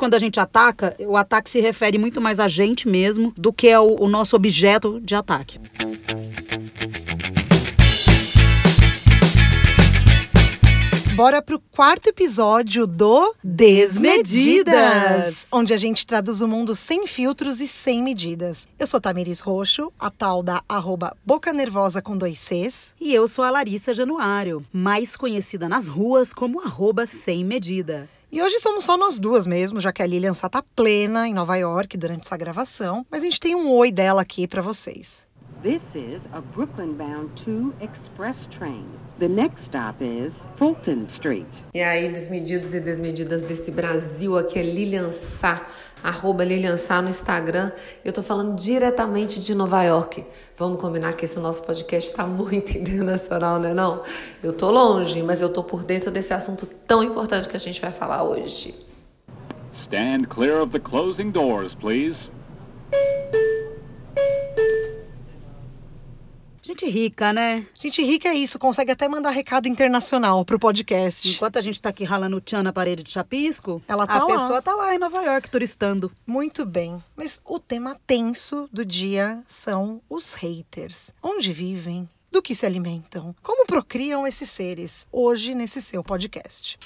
Quando a gente ataca, o ataque se refere muito mais a gente mesmo do que ao o nosso objeto de ataque. Bora pro quarto episódio do Desmedidas, onde a gente traduz o mundo sem filtros e sem medidas. Eu sou Tamiris Roxo, a tal da arroba Boca Nervosa com dois Cs. E eu sou a Larissa Januário, mais conhecida nas ruas como arroba sem medida. E hoje somos só nós duas mesmo, já que a Lilian Sá tá plena em Nova York durante essa gravação. Mas a gente tem um oi dela aqui para vocês. This is a Brooklyn bound 2 express train. The next stop is Fulton Street. E aí, desmedidos e desmedidas desse Brasil, aqui é Lilian Sá, arroba Lilian Sá no Instagram. Eu tô falando diretamente de Nova York. Vamos combinar que esse nosso podcast tá muito internacional, né não? Eu tô longe, mas eu tô por dentro desse assunto tão importante que a gente vai falar hoje. Stand clear of the closing doors, please. Gente rica, né? Gente rica é isso, consegue até mandar recado internacional pro podcast. Enquanto a gente tá aqui ralando o tchan na parede de chapisco, Ela tá a lá. pessoa tá lá em Nova York turistando. Muito bem. Mas o tema tenso do dia são os haters. Onde vivem? Do que se alimentam? Como procriam esses seres? Hoje, nesse seu podcast.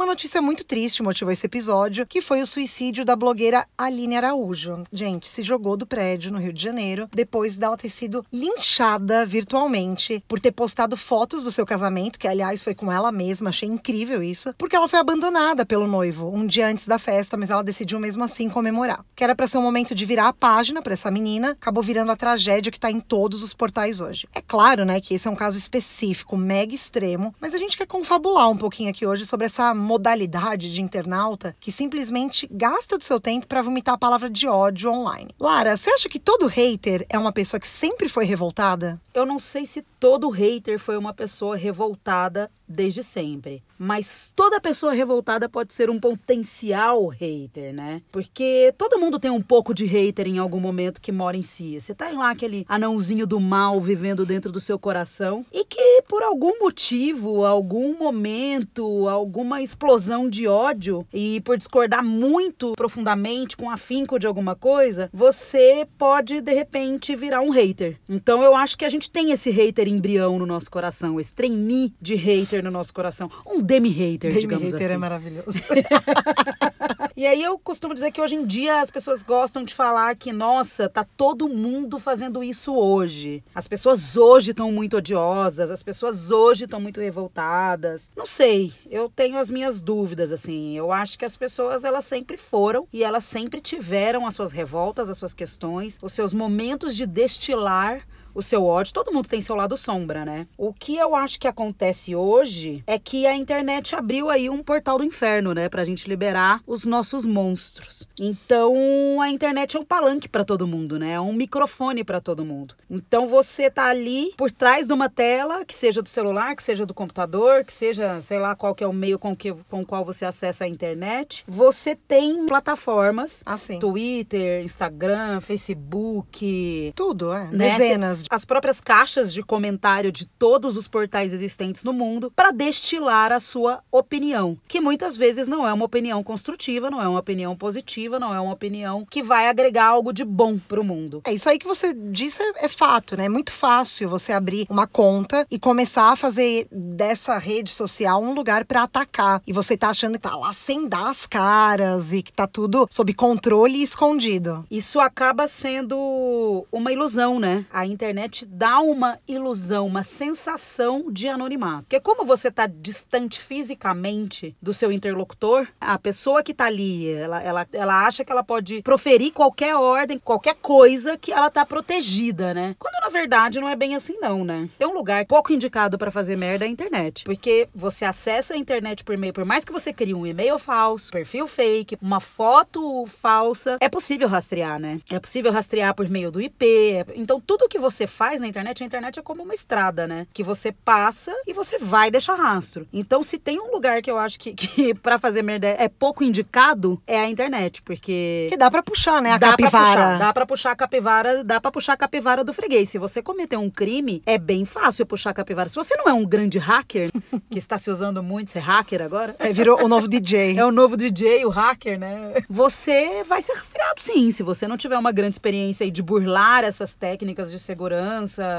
Uma notícia muito triste motivou esse episódio, que foi o suicídio da blogueira Aline Araújo. Gente, se jogou do prédio no Rio de Janeiro depois dela ter sido linchada virtualmente por ter postado fotos do seu casamento, que aliás foi com ela mesma, achei incrível isso, porque ela foi abandonada pelo noivo um dia antes da festa, mas ela decidiu mesmo assim comemorar. Que era para ser um momento de virar a página para essa menina, acabou virando a tragédia que tá em todos os portais hoje. É claro, né, que esse é um caso específico, mega extremo, mas a gente quer confabular um pouquinho aqui hoje sobre essa modalidade de internauta que simplesmente gasta do seu tempo para vomitar a palavra de ódio online. Lara, você acha que todo hater é uma pessoa que sempre foi revoltada? Eu não sei se todo hater foi uma pessoa revoltada desde sempre, mas toda pessoa revoltada pode ser um potencial hater, né? Porque todo mundo tem um pouco de hater em algum momento que mora em si. Você tá lá aquele anãozinho do mal vivendo dentro do seu coração e que por algum motivo, algum momento, alguma explosão de ódio e por discordar muito profundamente com afinco de alguma coisa, você pode de repente virar um hater. Então eu acho que a gente tem esse hater embrião no nosso coração, esse trainee de hater no nosso coração, um demi-hater, Demi digamos hater assim. é maravilhoso. E aí eu costumo dizer que hoje em dia as pessoas gostam de falar que, nossa, tá todo mundo fazendo isso hoje. As pessoas hoje estão muito odiosas, as pessoas hoje estão muito revoltadas. Não sei, eu tenho as minhas dúvidas, assim. Eu acho que as pessoas, elas sempre foram e elas sempre tiveram as suas revoltas, as suas questões, os seus momentos de destilar o seu ódio, todo mundo tem seu lado sombra, né? O que eu acho que acontece hoje é que a internet abriu aí um portal do inferno, né, pra gente liberar os nossos monstros. Então, a internet é um palanque pra todo mundo, né? É um microfone pra todo mundo. Então, você tá ali por trás de uma tela, que seja do celular, que seja do computador, que seja, sei lá, qual que é o meio com que com o qual você acessa a internet. Você tem plataformas, Assim. Twitter, Instagram, Facebook, Tudo, é. né? Dezenas. As próprias caixas de comentário de todos os portais existentes no mundo para destilar a sua opinião, que muitas vezes não é uma opinião construtiva, não é uma opinião positiva, não é uma opinião que vai agregar algo de bom pro mundo. É isso aí que você disse é, é fato, né? É muito fácil você abrir uma conta e começar a fazer dessa rede social um lugar pra atacar. E você tá achando que tá lá sem dar as caras e que tá tudo sob controle e escondido. Isso acaba sendo uma ilusão, né? A internet dá uma ilusão, uma sensação de anonimato. Porque como você tá distante fisicamente do seu interlocutor, a pessoa que tá ali, ela, ela, ela acha que ela pode proferir qualquer ordem, qualquer coisa que ela tá protegida, né? Quando na verdade não é bem assim não, né? Tem um lugar pouco indicado para fazer merda é a internet. Porque você acessa a internet por e-mail, por mais que você crie um e-mail falso, perfil fake, uma foto falsa, é possível rastrear, né? É possível rastrear por meio do IP. é- Então tudo que você você faz na internet, a internet é como uma estrada, né? Que você passa e você vai deixar rastro. Então, se tem um lugar que eu acho que, que para fazer merda é pouco indicado, é a internet, porque Que dá pra puxar, né? A dá capivara. Pra puxar, dá pra puxar a capivara, dá pra puxar a capivara do freguês. Se você cometer um crime, é bem fácil puxar a capivara. Se você não é um grande hacker, que está se usando muito ser hacker agora, É, virou o novo DJ. é o novo DJ, o hacker, né? Você vai ser rastreado, sim. Se você não tiver uma grande experiência aí de burlar essas técnicas de segurança,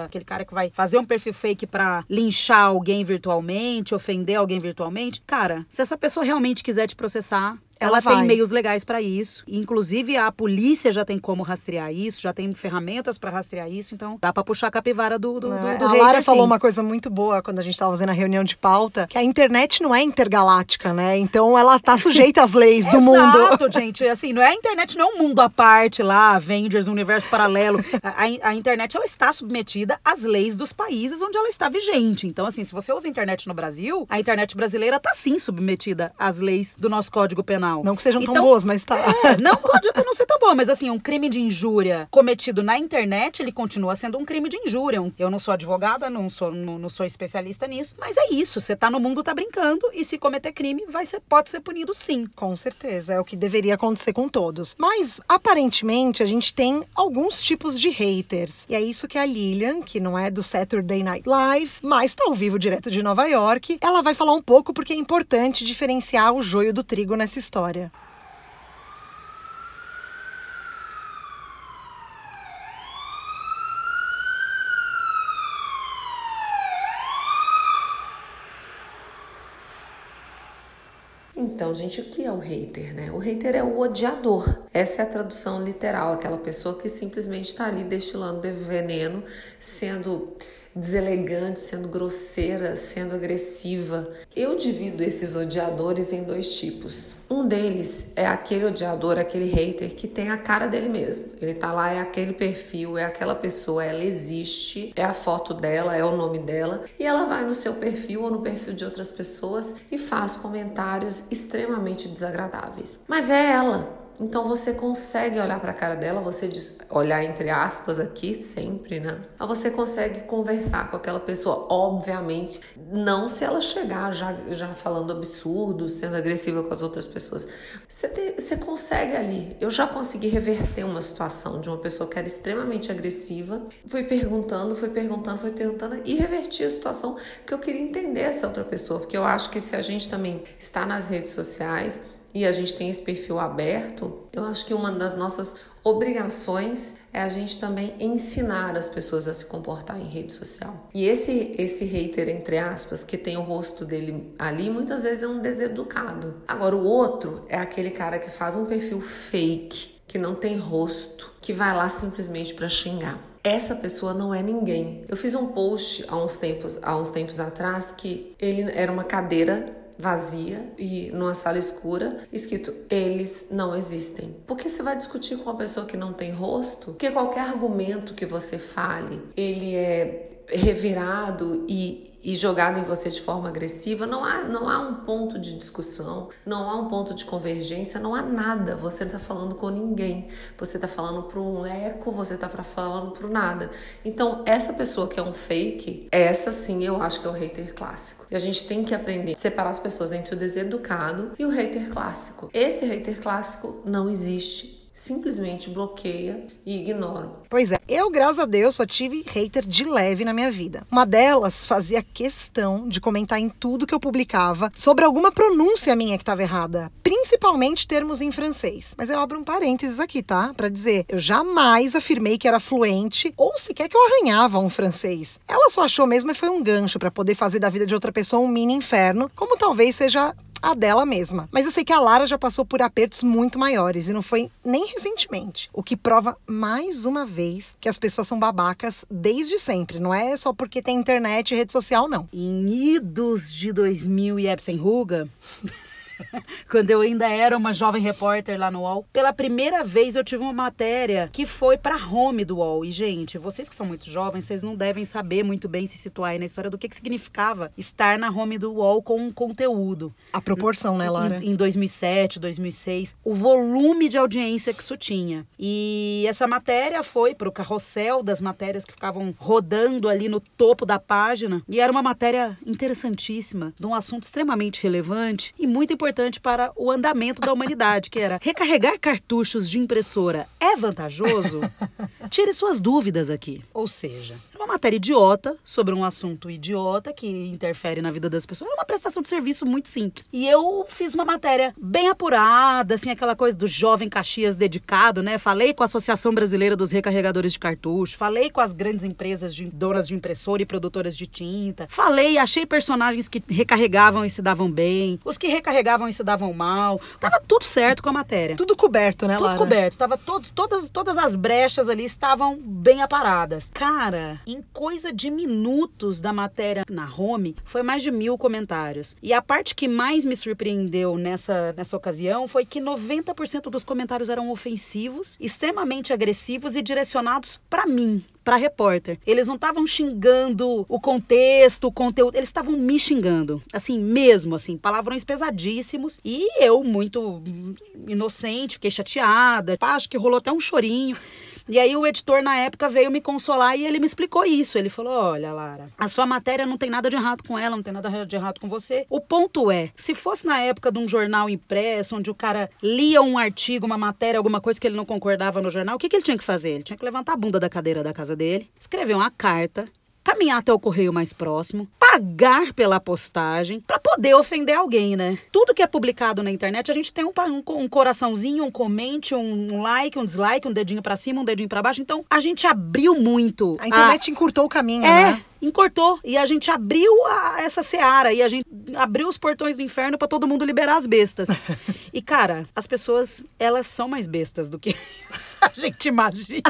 aquele cara que vai fazer um perfil fake pra linchar alguém virtualmente, ofender alguém virtualmente, cara, se essa pessoa realmente quiser te processar. Ela Ela, tem meios legais pra isso. Inclusive, a polícia já tem como rastrear isso, já tem ferramentas pra rastrear isso. Então, dá pra puxar a capivara do, do, do, É, do a hater, Lara falou sim. uma coisa muito boa quando a gente estava fazendo a reunião de pauta, que a internet não é intergaláctica, né? Então ela tá sujeita às leis do mundo. Exato, gente. Assim, não é a internet, não é um mundo à parte lá, Avengers, universo paralelo. A, a- a internet, ela está submetida às leis dos países onde ela está vigente. Então, assim, se você usa a internet no Brasil, a internet brasileira está sim submetida às leis do nosso Código Penal. Não que sejam tão Então, boas, mas tá. é, não pode até não ser tão bom, mas assim, um crime de injúria cometido na internet, ele continua sendo um crime de injúria. Eu não sou advogada, não sou, não, não sou especialista nisso, mas é isso. Você tá no mundo, tá brincando, e se cometer crime, vai ser, pode ser punido sim. Com certeza, é o que deveria acontecer com todos. Mas, aparentemente, a gente tem alguns tipos de haters. E é isso que a Lilian, que não é do Saturday Night Live, mas tá ao vivo direto de Nova York, ela vai falar um pouco porque é importante diferenciar o joio do trigo nessa história. Então, gente, o que é o hater, né? O hater é o odiador. Essa é a tradução literal, aquela pessoa que simplesmente está ali destilando de veneno, sendo deselegante, sendo grosseira, sendo agressiva. Eu divido esses odiadores em dois tipos. Um deles é aquele odiador, aquele hater que tem a cara dele mesmo. Ele tá lá, é aquele perfil, é aquela pessoa, ela existe, é a foto dela, é o nome dela, e ela vai no seu perfil ou no perfil de outras pessoas e faz comentários extremamente desagradáveis. Mas é ela. Então você consegue olhar para a cara dela, você diz, olhar entre aspas aqui sempre, né? Mas você consegue conversar com aquela pessoa, obviamente, não se ela chegar já, já falando absurdo, sendo agressiva com as outras pessoas. Você, tem- você consegue ali. Eu já consegui reverter uma situação de uma pessoa que era extremamente agressiva. Fui perguntando, fui perguntando, fui tentando e reverti a situação porque eu queria entender essa outra pessoa, porque eu acho que se a gente também está nas redes sociais e a gente tem esse perfil aberto, eu acho que uma das nossas obrigações é a gente também ensinar as pessoas a se comportar em rede social. E esse esse hater entre aspas que tem o rosto dele ali muitas vezes é um deseducado. Agora o outro é aquele cara que faz um perfil fake, que não tem rosto, que vai lá simplesmente para xingar. Essa pessoa não é ninguém. Eu fiz um post há uns tempos, há uns tempos atrás que ele era uma cadeira vazia e numa sala escura, escrito eles não existem. Porque você vai discutir com uma pessoa que não tem rosto? Porque qualquer argumento que você fale, ele é revirado e e jogado em você de forma agressiva, não há, não há um ponto de discussão, não há um ponto de convergência, não há nada. Você está falando com ninguém, você está falando para um eco, você está falando para nada. Então, essa pessoa que é um fake, essa sim eu acho que é o hater clássico. E a gente tem que aprender a separar as pessoas entre o deseducado e o hater clássico. Esse hater clássico não existe. Simplesmente bloqueia e ignora. Pois é, eu, graças a Deus, só tive hater de leve na minha vida. Uma delas fazia questão de comentar em tudo que eu publicava sobre alguma pronúncia minha que estava errada, principalmente termos em francês. Mas eu abro um parênteses aqui, tá? Pra dizer, eu jamais afirmei que era fluente ou sequer que eu arranhava um francês. Ela só achou mesmo que foi um gancho pra poder fazer da vida de outra pessoa um mini inferno, como talvez seja a dela mesma. Mas eu sei que a Lara já passou por apertos muito maiores e não foi nem recentemente. O que prova mais uma vez que as pessoas são babacas desde sempre. Não é só porque tem internet e rede social, não. Em idos de 2000 e Epson Ruga, quando eu ainda era uma jovem repórter lá no UOL, pela primeira vez eu tive uma matéria que foi pra home do UOL. E, gente, vocês que são muito jovens, vocês não devem saber muito bem se situar aí na história do que, que significava estar na home do UOL com um conteúdo. A proporção, né, Lara? Em, em 2007, 2006, o volume de audiência que isso tinha. E essa matéria foi pro carrossel das matérias que ficavam rodando ali no topo da página. E era uma matéria interessantíssima, de um assunto extremamente relevante e muito importante para o andamento da humanidade, que era recarregar cartuchos de impressora é vantajoso? Tire suas dúvidas aqui. Ou seja, uma matéria idiota sobre um assunto idiota que interfere na vida das pessoas. É uma prestação de serviço muito simples. E eu fiz uma matéria bem apurada, assim, aquela coisa do jovem Caxias dedicado, né? Falei com a Associação Brasileira dos Recarregadores de Cartucho, falei com as grandes empresas de donas de impressora e produtoras de tinta. Falei, achei personagens que recarregavam e se davam bem, os que recarregavam e se davam mal. Tava tudo certo com a matéria. Tudo coberto, né, Tudo Lara? coberto. Tava todos, todas, todas as brechas ali estavam bem aparadas. Cara, em coisa de minutos da matéria na home, foi mais de mil comentários. E a parte que mais me surpreendeu nessa, nessa ocasião foi que 90% dos comentários eram ofensivos, extremamente agressivos e direcionados pra mim. Pra repórter. Eles não estavam xingando o contexto, o conteúdo, eles estavam me xingando. Assim, mesmo, assim, palavrões pesadíssimos. E eu, muito inocente, fiquei chateada. Acho que rolou até um chorinho. E aí o editor na época veio me consolar e ele me explicou isso. Ele falou: "Olha, Lara, a sua matéria não tem nada de errado com ela, não tem nada de errado com você. O ponto é, se fosse na época de um jornal impresso, onde o cara lia um artigo, uma matéria, alguma coisa que ele não concordava no jornal, o que, que ele tinha que fazer? Ele tinha que levantar a bunda da cadeira da casa dele, escrever uma carta, caminhar até o correio mais próximo, pagar pela postagem para poder ofender alguém, né? Tudo que é publicado na internet, a gente tem um, um, um coraçãozinho, um comente, um, um like, um dislike, um dedinho para cima, um dedinho para baixo. Então, a gente abriu muito. A internet encurtou o caminho, É, né? encortou. E a gente abriu a- essa seara e a gente abriu os portões do inferno pra todo mundo liberar as bestas. e, cara, as pessoas, elas são mais bestas do que a gente imagina.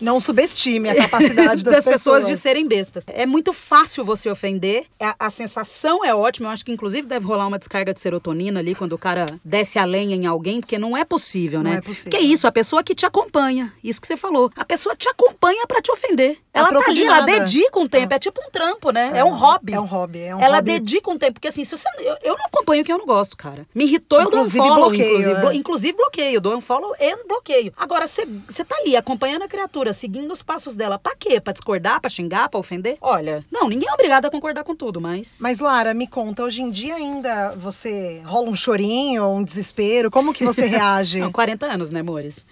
Não subestime a capacidade das, pessoas. de serem bestas. É muito fácil você ofender. A, a sensação é ótima. Eu acho que, inclusive, deve rolar uma descarga de serotonina ali quando o cara desce a lenha em alguém, porque não é possível, Não né? é possível. Que isso, a pessoa que te acompanha. Isso que você falou. A pessoa te acompanha pra te ofender. A Ela tá ali, de ela dedica um tempo. É. tipo um trampo, né? É, um hobby. É um hobby, é um ela hobby. dedica um tempo. Porque assim, se você, eu, eu não acompanho quem eu não gosto, cara. Me irritou, eu Inclusive, dou um follow. bloqueio, inclusive, é. Blo- inclusive bloqueio. Dou um follow e bloqueio. Agora, você tá ali acompanhando a criatura, seguindo os passos dela. Pra quê? Pra discordar, pra xingar, pra ofender? Olha, não, ninguém é obrigado a concordar com tudo, mas... Mas, Lara, me conta, hoje em dia ainda você rola um chorinho, um desespero? Como que você reage? Não, 40 anos, né, amores?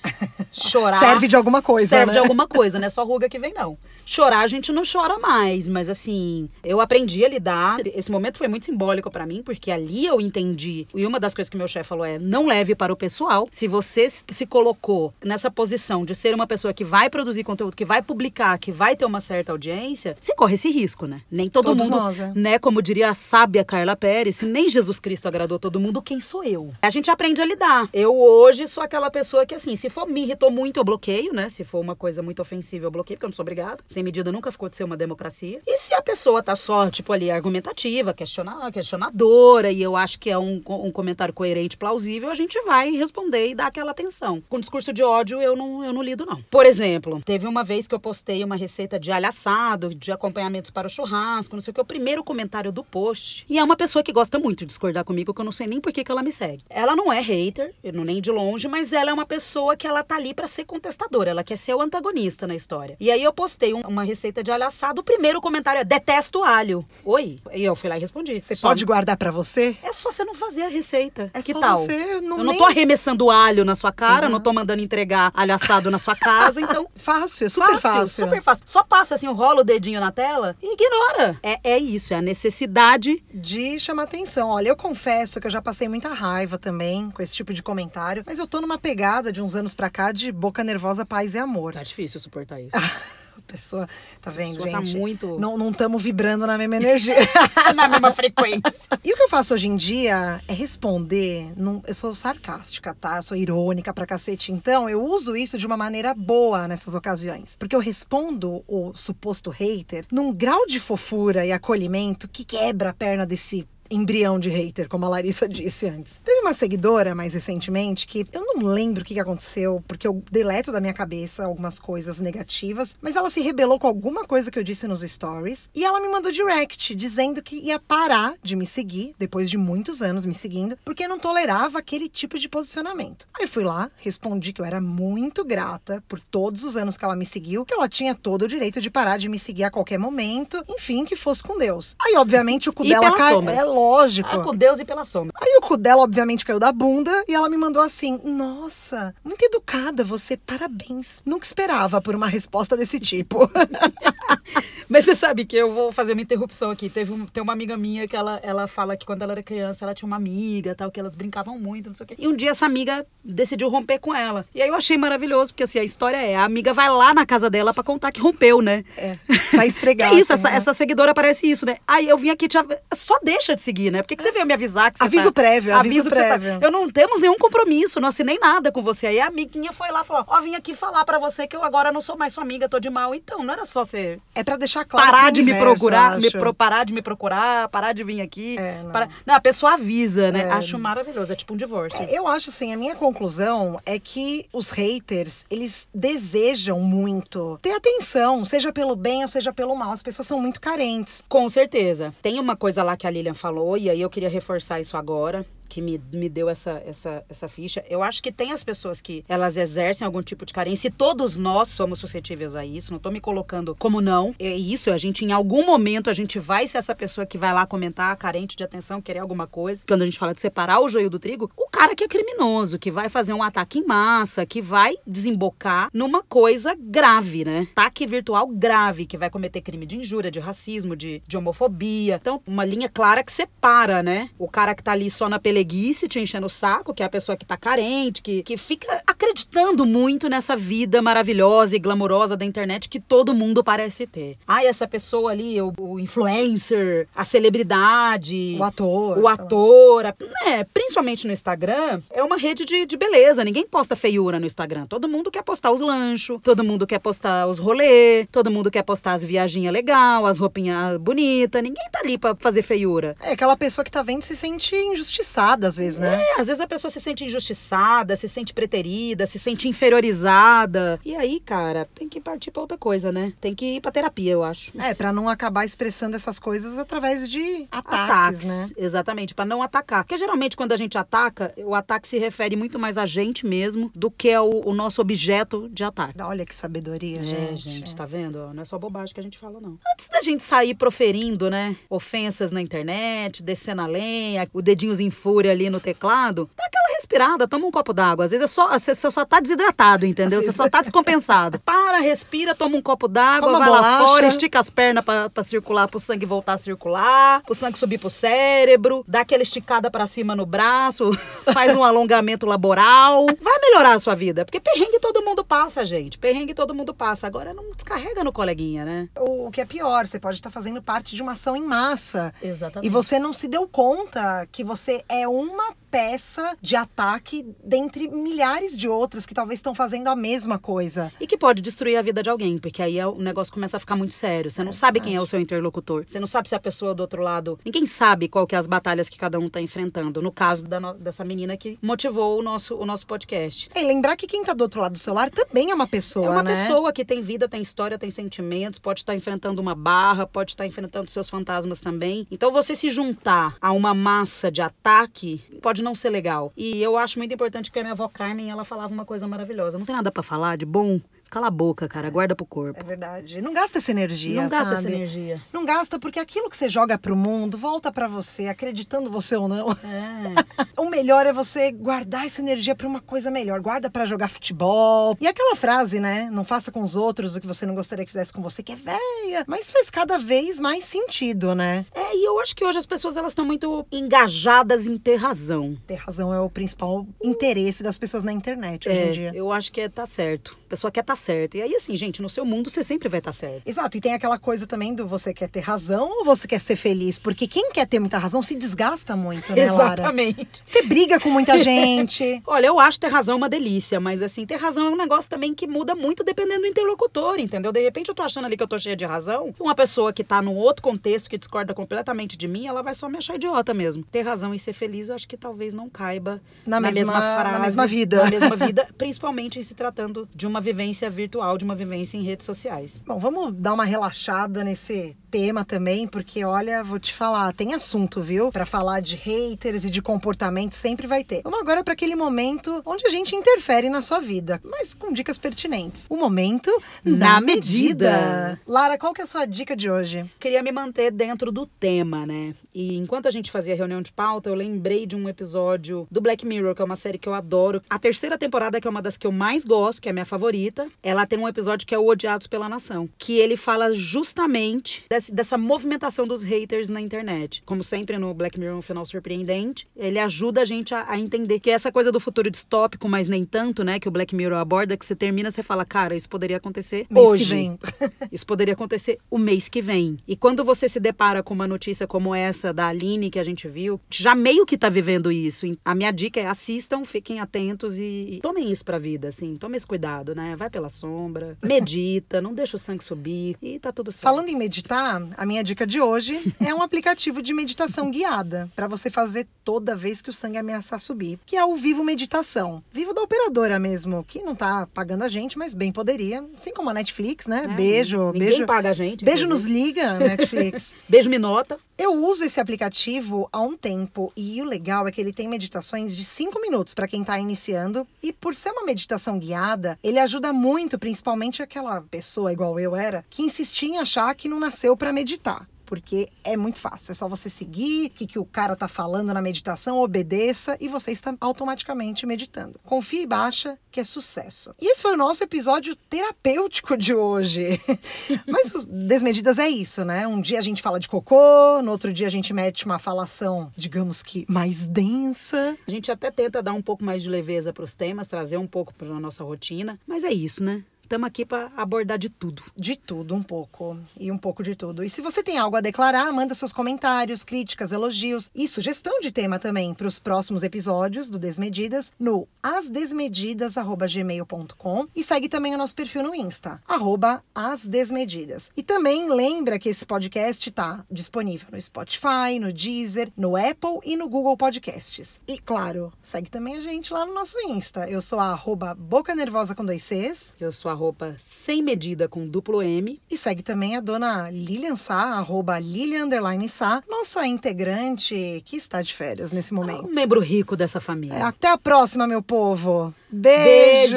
Chorar. Serve de alguma coisa, Serve né? de alguma coisa, não é só ruga que vem, não. Chorar a gente não chora mais, mas assim, eu aprendi a lidar. Esse momento foi muito simbólico pra mim, porque ali eu entendi. E uma das coisas que meu chefe falou é: não leve para o pessoal. Se você se colocou nessa posição de ser uma pessoa que vai produzir conteúdo, que vai publicar, que vai ter uma certa audiência, você corre esse risco, né? Nem todo Todos mundo, nós, é. né? Como diria a sábia Carla Pérez, se nem Jesus Cristo agradou todo mundo, quem sou eu? A gente aprende a lidar. Eu hoje sou aquela pessoa que, assim, se for me irritou muito, eu bloqueio, né? Se for uma coisa muito ofensiva, eu bloqueio, porque eu não sou obrigada. Sem medida nunca ficou de ser uma democracia. E se a pessoa tá só, tipo, ali, argumentativa, questiona- questionadora, e eu acho que é um, um comentário coerente, plausível, a gente vai responder e dar aquela atenção. Com discurso de ódio, eu não, eu não lido, não. Por exemplo, teve uma vez que eu postei uma receita de alho assado, de acompanhamentos para o churrasco, não sei o que, o primeiro comentário do post. E é uma pessoa que gosta muito de discordar comigo, que eu não sei nem por que, que ela me segue. Ela não é hater, eu não nem de longe, mas ela é uma pessoa que ela tá ali para ser contestadora, ela quer ser o antagonista na história. E aí eu postei um- uma receita de alho assado, o primeiro comentário é: detesto alho. Oi? E eu fui lá e respondi. Você Só- pode guardar pra você? é só você não fazer a receita. É que só tal? você não eu não nem- tô arremessando alho na sua cara, não tô mandando entregar alho assado na sua casa, então. Fácil, é super fácil. Super fácil. Só passa assim, rola o dedinho na tela e ignora. É, é isso, é a necessidade. De chamar atenção. Olha, eu confesso que eu já passei muita raiva também com esse tipo de comentário, mas eu tô numa pegada de uns anos pra cá de boca nervosa, paz e amor. Tá difícil suportar isso. A pessoa, tá vendo, pessoa tá gente? muito- Não não estamos vibrando na mesma energia. na mesma frequência. E o que eu faço hoje em dia é responder. num- eu sou sarcástica, tá? Eu sou irônica pra cacete. Então, eu uso isso de uma maneira boa nessas ocasiões. Porque eu respondo o suposto hater num grau de fofura e acolhimento que quebra a perna desse embrião de hater, como a Larissa disse antes. Teve uma seguidora mais recentemente que eu não lembro o que aconteceu, porque eu deleto da minha cabeça algumas coisas negativas, mas ela se rebelou com alguma coisa que eu disse nos stories e ela me mandou direct dizendo que ia parar de me seguir depois de muitos anos me seguindo, porque não tolerava aquele tipo de posicionamento. Aí eu fui lá, respondi que eu era muito grata por todos os anos que ela me seguiu, que ela tinha todo o direito de parar de me seguir a qualquer momento, enfim, que fosse com Deus. Aí, obviamente, o cu E dela pela cai. sombra. É lógico. Ah, com Deus e pela sombra. Aí o cu dela, obviamente, caiu da bunda e ela me mandou assim: Nossa, muito educada você, parabéns. Nunca esperava por uma resposta desse tipo. Mas você sabe que eu vou fazer uma interrupção aqui. Teve um- tem uma amiga minha que ela, ela fala que quando ela era criança, ela tinha uma amiga, tal, que elas brincavam muito, não sei o quê. E um dia essa amiga decidiu romper com ela. E aí eu achei maravilhoso, porque assim, a história é, a amiga vai lá na casa dela pra contar que rompeu, né? É, pra esfregar, Que isso, assim, essa, né? essa seguidora parece isso, né? Aí eu vim aqui te av- Só deixa de seguir, né? Por que, que você veio me avisar que você Aviso tá... prévio, aviso você tá- prévio. Eu não temos nenhum compromisso, não assinei nada com você. Aí a amiguinha foi lá e falou: Ó, vim aqui falar pra você que eu agora não sou mais sua amiga, tô de mal. Então, não era só você É pra deixar claro. parar de me procurar, me pro- parar de me procurar, parar de vir aqui. É, não. para- não, a pessoa avisa, né? É. Acho maravilhoso, é tipo um divórcio. É, Eu acho assim, a minha conclusão é que os haters, eles desejam muito ter atenção, seja pelo bem ou seja pelo mal. As pessoas são muito carentes. Com certeza. Tem uma coisa lá que a Lilian falou, e aí eu queria reforçar isso agora. Que me, me deu essa, essa, essa ficha. Eu acho que tem as pessoas que elas exercem algum tipo de carência, e todos nós somos suscetíveis a isso. Não tô me colocando como não. É isso, a gente, em algum momento, a gente vai ser essa pessoa que vai lá comentar, carente de atenção, querer alguma coisa. Quando a gente fala de separar o joio do trigo, o cara que é criminoso, que vai fazer um ataque em massa, que vai desembocar numa coisa grave, né? Ataque virtual grave, que vai cometer crime de injúria, de racismo, de, de homofobia. Então, uma linha clara que separa, né? O cara que tá ali só na peleguice, te enchendo o saco, que é a pessoa que tá carente, que, que fica acreditando muito nessa vida maravilhosa e glamurosa da internet que todo mundo parece ter. Ai, essa pessoa ali, o, o influencer, a celebridade. O ator. O ator. a- né, principalmente no Instagram, é uma rede de, de beleza. Ninguém posta feiura no Instagram. Todo mundo quer postar os lanchos, todo mundo quer postar os rolê, todo mundo quer postar as viaginhas legal, as roupinhas bonitas. Ninguém tá ali pra fazer feiura. É aquela pessoa que tá vendo se sente injustiçada às vezes, né? É, às vezes a pessoa se sente injustiçada, se sente preterida, se sente inferiorizada. E aí, cara, tem que partir pra outra coisa, né? Tem que ir pra terapia, eu acho. É, pra não acabar expressando essas coisas através de ataques, ataques, né? exatamente, pra não atacar. Porque geralmente quando a gente ataca, o ataque se refere muito mais a gente mesmo do que ao o nosso objeto de ataque. Olha que sabedoria, É, gente. gente, tá vendo? Não é só bobagem que a gente fala, não. Antes da gente sair proferindo, né, ofensas na internet, descendo a lenha, o dedinhos em fúria ali no teclado, dá aquela respirada, toma um copo d'água. Às vezes é só, você só tá desidratado, entendeu? Você só tá descompensado. Para, respira, toma um copo d'água, vai lá bolacha. fora, estica as pernas pra circular, pro sangue voltar a circular, pro sangue subir pro cérebro, dá aquela esticada pra cima no braço, faz um alongamento laboral. Vai melhorar a sua vida, porque perrengue todo mundo passa, gente. Perrengue todo mundo passa. Agora não descarrega no coleguinha, né? O que é pior, você pode estar fazendo parte de uma ação em massa. Exatamente. E você não se deu conta que você é uma peça de ataque dentre milhares de outras que talvez estão fazendo a mesma coisa. E que pode destruir a vida de alguém, porque aí é- o negócio começa a ficar muito sério. Você não sabe quem é o seu interlocutor. Você não sabe se a pessoa do outro lado. Ninguém sabe qual que é as batalhas que cada um tá enfrentando. No caso da no- dessa menina que motivou o nosso, o nosso podcast. E lembrar que quem tá do outro lado do celular também é uma pessoa, É uma né? pessoa que tem vida, tem história, tem sentimentos, pode estar enfrentando uma barra, pode estar enfrentando seus fantasmas também. Então você se juntar a uma massa de ataque pode não ser legal. E eu acho muito importante que a minha avó Carmen, ela falava uma coisa maravilhosa. Não tem nada pra falar de bom? Cala a boca, cara, guarda pro corpo. É verdade. Não gasta essa energia, Não gasta essa sabe? energia. Não gasta porque aquilo que você joga pro mundo volta pra você, acreditando você ou não. É. o melhor é você guardar essa energia pra uma coisa melhor. Guarda pra jogar futebol. E aquela frase, né? Não faça com os outros o que você não gostaria que fizesse com você, que é velha. Mas faz cada vez mais sentido, né? É, e eu acho que hoje as pessoas elas estão muito engajadas em ter razão. Ter razão é o principal interesse das pessoas na internet hoje em É, dia. eu acho que é, tá certo. A pessoa quer tá tá certo. E aí, assim, gente, no seu mundo você sempre vai estar tá certo. Exato, e tem aquela coisa também do você quer ter razão ou você quer ser feliz? Porque quem quer ter muita razão se desgasta muito, né, Lara? Exatamente. Você briga com muita gente. Olha, eu acho ter razão uma delícia, mas assim, ter razão é um negócio também que muda muito dependendo do interlocutor, entendeu? De repente eu tô achando ali que eu tô cheia de razão, uma pessoa que tá num outro contexto que discorda completamente de mim, ela vai só me achar idiota mesmo. Ter razão e ser feliz, eu acho que talvez não caiba Na na, mesma- mesma, frase, na mesma vida. Na mesma vida, principalmente em se tratando de uma vivência virtual, de uma vivência em redes sociais. Bom, vamos dar uma relaxada nesse tema também, porque olha, vou te falar, tem assunto, viu? Pra falar de haters e de comportamento sempre vai ter. Vamos agora pra aquele momento onde a gente interfere na sua vida, mas com dicas pertinentes. O momento na, Na medida. medida. Lara, qual que é a sua dica de hoje? queria me manter dentro do tema, né? E enquanto a gente fazia reunião de pauta, eu lembrei de um episódio do Black Mirror, que é uma série que eu adoro. A terceira temporada, que é uma das que eu mais gosto, que é a minha favorita, ela tem um episódio que é o Odiados pela Nação, que ele fala justamente desse- dessa movimentação dos haters na internet. Como sempre no Black Mirror, um final surpreendente, ele ajuda a gente a, a entender que essa coisa do futuro distópico, mas nem tanto, né? Que o Black Mirror aborda, que você termina, você fala, cara, isso poderia acontecer Mês que hoje. vem. Isso poderia acontecer o mês que vem. E quando você se depara com uma notícia como essa da Aline que a gente viu, já meio que tá vivendo isso. A minha dica é assistam, fiquem atentos e, e tomem isso pra vida, assim. Tomem esse cuidado, né? Vai pela sombra, medita, não deixa o sangue subir e tá tudo certo. Falando em meditar, a minha dica de hoje é um aplicativo de meditação guiada para você fazer toda vez que o sangue ameaçar subir, que é o Vivo Meditação. Vivo da operadora mesmo, que não tá pagando a gente, mas bem poderia, assim como a Netflix, né? É, beijo, beijo. paga a gente, Beijo nos inclusive. liga, Netflix. Beijo me nota. Eu uso esse aplicativo há um tempo e o legal é que ele tem meditações de 5 minutos para quem está iniciando e por ser uma meditação guiada, ele ajuda muito, principalmente aquela pessoa igual eu era, que insistia em achar que não nasceu para meditar. Porque é muito fácil, é só você seguir o que, que o cara tá falando na meditação, obedeça e você está automaticamente meditando. Confia e baixa, que é sucesso. E esse foi o nosso episódio terapêutico de hoje. Mas os Desmedidas é isso, né? Um dia a gente fala de cocô, no outro dia a gente mete uma falação, digamos que mais densa. A gente até tenta dar um pouco mais de leveza pros temas, trazer um pouco pra nossa rotina, mas é isso, né? Estamos aqui para abordar de tudo. De tudo, um pouco. E um pouco de tudo. E se você tem algo a declarar, manda seus comentários, críticas, elogios e sugestão de tema também para os próximos episódios do Desmedidas no asdesmedidas.gmail.com e segue também o nosso perfil no Insta, arroba asdesmedidas. E também lembra que esse podcast está disponível no Spotify, no Deezer, no Apple e no Google Podcasts. E claro, segue também a gente lá no nosso Insta. Eu sou a arroba Boca Nervosa com dois Cs. Eu sou a roupa sem medida com duplo M. E segue também a dona Lilian Sá, arroba Lilian underline Sá, nossa integrante que está de férias nesse momento. Um membro rico dessa família. Até a próxima, meu povo. Beijo!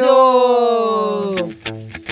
Beijo!